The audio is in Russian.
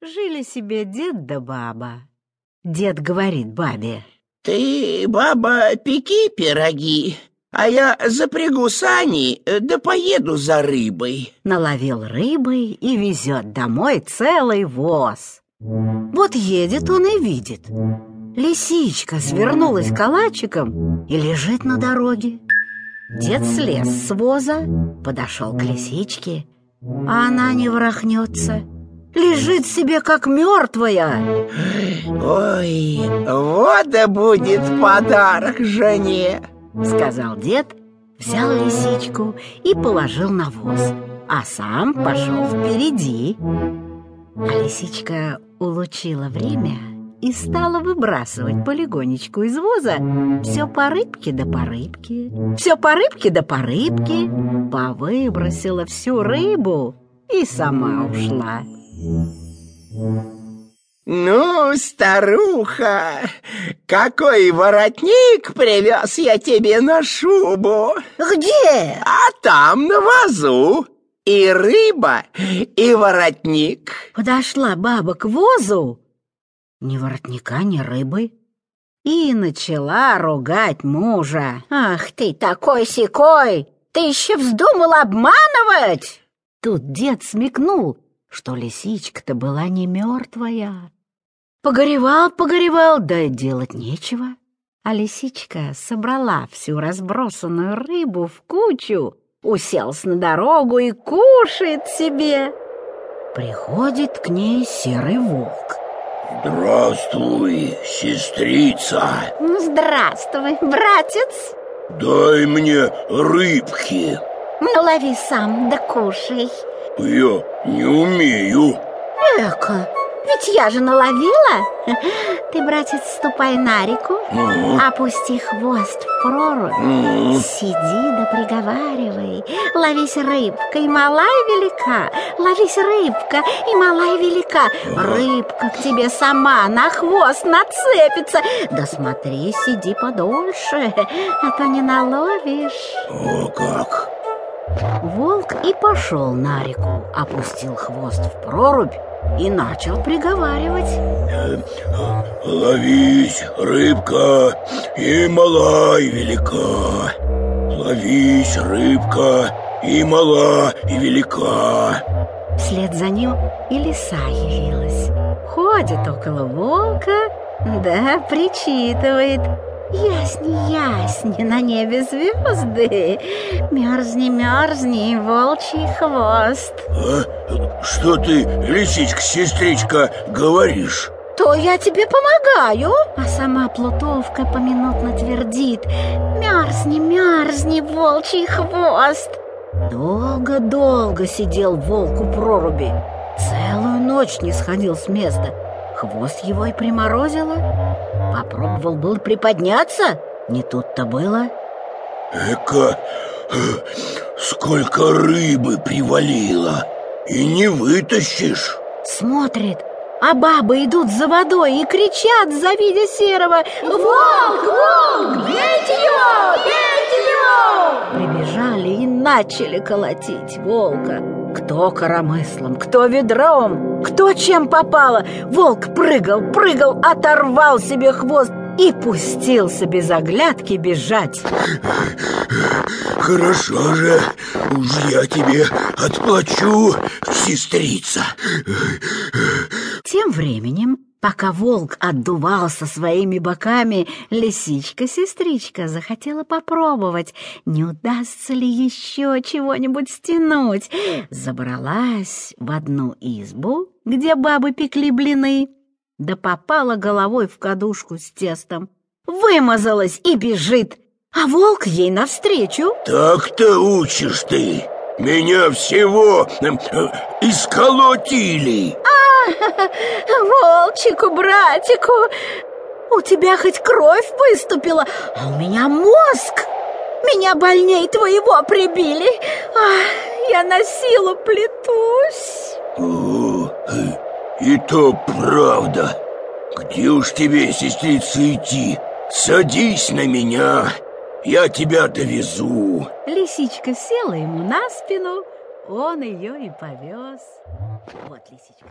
Жили себе дед да баба. Дед говорит бабе. Ты, баба, пеки пироги, а я запрягу сани, да поеду за рыбой. Наловил рыбы и везет домой целый воз. Вот едет он и видит. Лисичка свернулась калачиком и лежит на дороге. Дед слез с воза, подошел к лисичке, а она не ворохнется. Лежит себе, как мертвая. Ой, вот да будет подарок жене, Сказал дед, взял лисичку и положил на воз, а сам пошел впереди. А лисичка улучила время и стала выбрасывать полигонечку из воза все по рыбке да по рыбке, все по рыбке да по рыбке, повыбросила всю рыбу и сама ушла. Ну, старуха, какой воротник привез я тебе на шубу. Где? А там на вазу и рыба, и воротник. Подошла баба к возу, ни воротника, ни рыбы, и начала ругать мужа. «Ах ты такой секой! Ты еще вздумал обманывать!» Тут дед смекнул, что лисичка-то была не мертвая. Погоревал, погоревал, да делать нечего. А лисичка собрала всю разбросанную рыбу в кучу, уселась на дорогу и кушает себе. Приходит к ней серый волк. Здравствуй, сестрица. Здравствуй, братец. Дай мне рыбки. Ну, лови сам, да кушай. Я не умею. Эка, ведь я же наловила. Ты, братец, ступай на реку, Ну, опусти хвост в прорубь, ну, сиди да приговаривай. Ловись рыбка и мала и велика, ловись рыбка и мала и велика. Рыбка к тебе сама на хвост нацепится. Да смотри, сиди подольше, а то не наловишь. о как. Волк и пошел на реку, опустил хвост в прорубь и начал приговаривать. Ловись, рыбка, и мала, и велика. Ловись, рыбка, и мала, и велика. Вслед за ним и лиса явилась. Ходит около волка, да причитывает. Ясни, ясни, на небе звезды, мерзни, мерзни, волчий хвост. А? Что ты, лисичка-сестричка, говоришь? То я тебе помогаю, а сама плутовка поминутно твердит. Мерзни, мерзни, волчий хвост. Долго-долго сидел волк у проруби. Целую ночь не сходил с места. Хвост его и приморозило. Попробовал был приподняться, не тут-то было. Эка, э, сколько рыбы привалило, и не вытащишь. Смотрит, а бабы идут за водой и кричат, завидя серого «Волк! Волк! Бейте его! Бейте его!» Прибежали и начали колотить волка. Кто коромыслом, кто ведром, кто чем попало. Волк прыгал, прыгал, оторвал себе хвост и пустился без оглядки бежать. Хорошо же, уж я тебе отплачу, сестрица. Тем временем, пока волк отдувался своими боками, лисичка-сестричка захотела попробовать, не удастся ли еще чего-нибудь стянуть. Забралась в одну избу, где бабы пекли блины, да попала головой в кадушку с тестом. Вымазалась и бежит, а волк ей навстречу. Так-то учишь ты. Меня всего э, э, исколотили. Волчику, братику, у тебя хоть кровь выступила, а у меня мозг. Меня больней твоего прибили. Ах, я на силу плетусь. О, э, и то правда. Где уж тебе, сестрица, идти? Садись на меня, я тебя довезу. Лисичка села ему на спину, он ее и повез. Вот лисичка.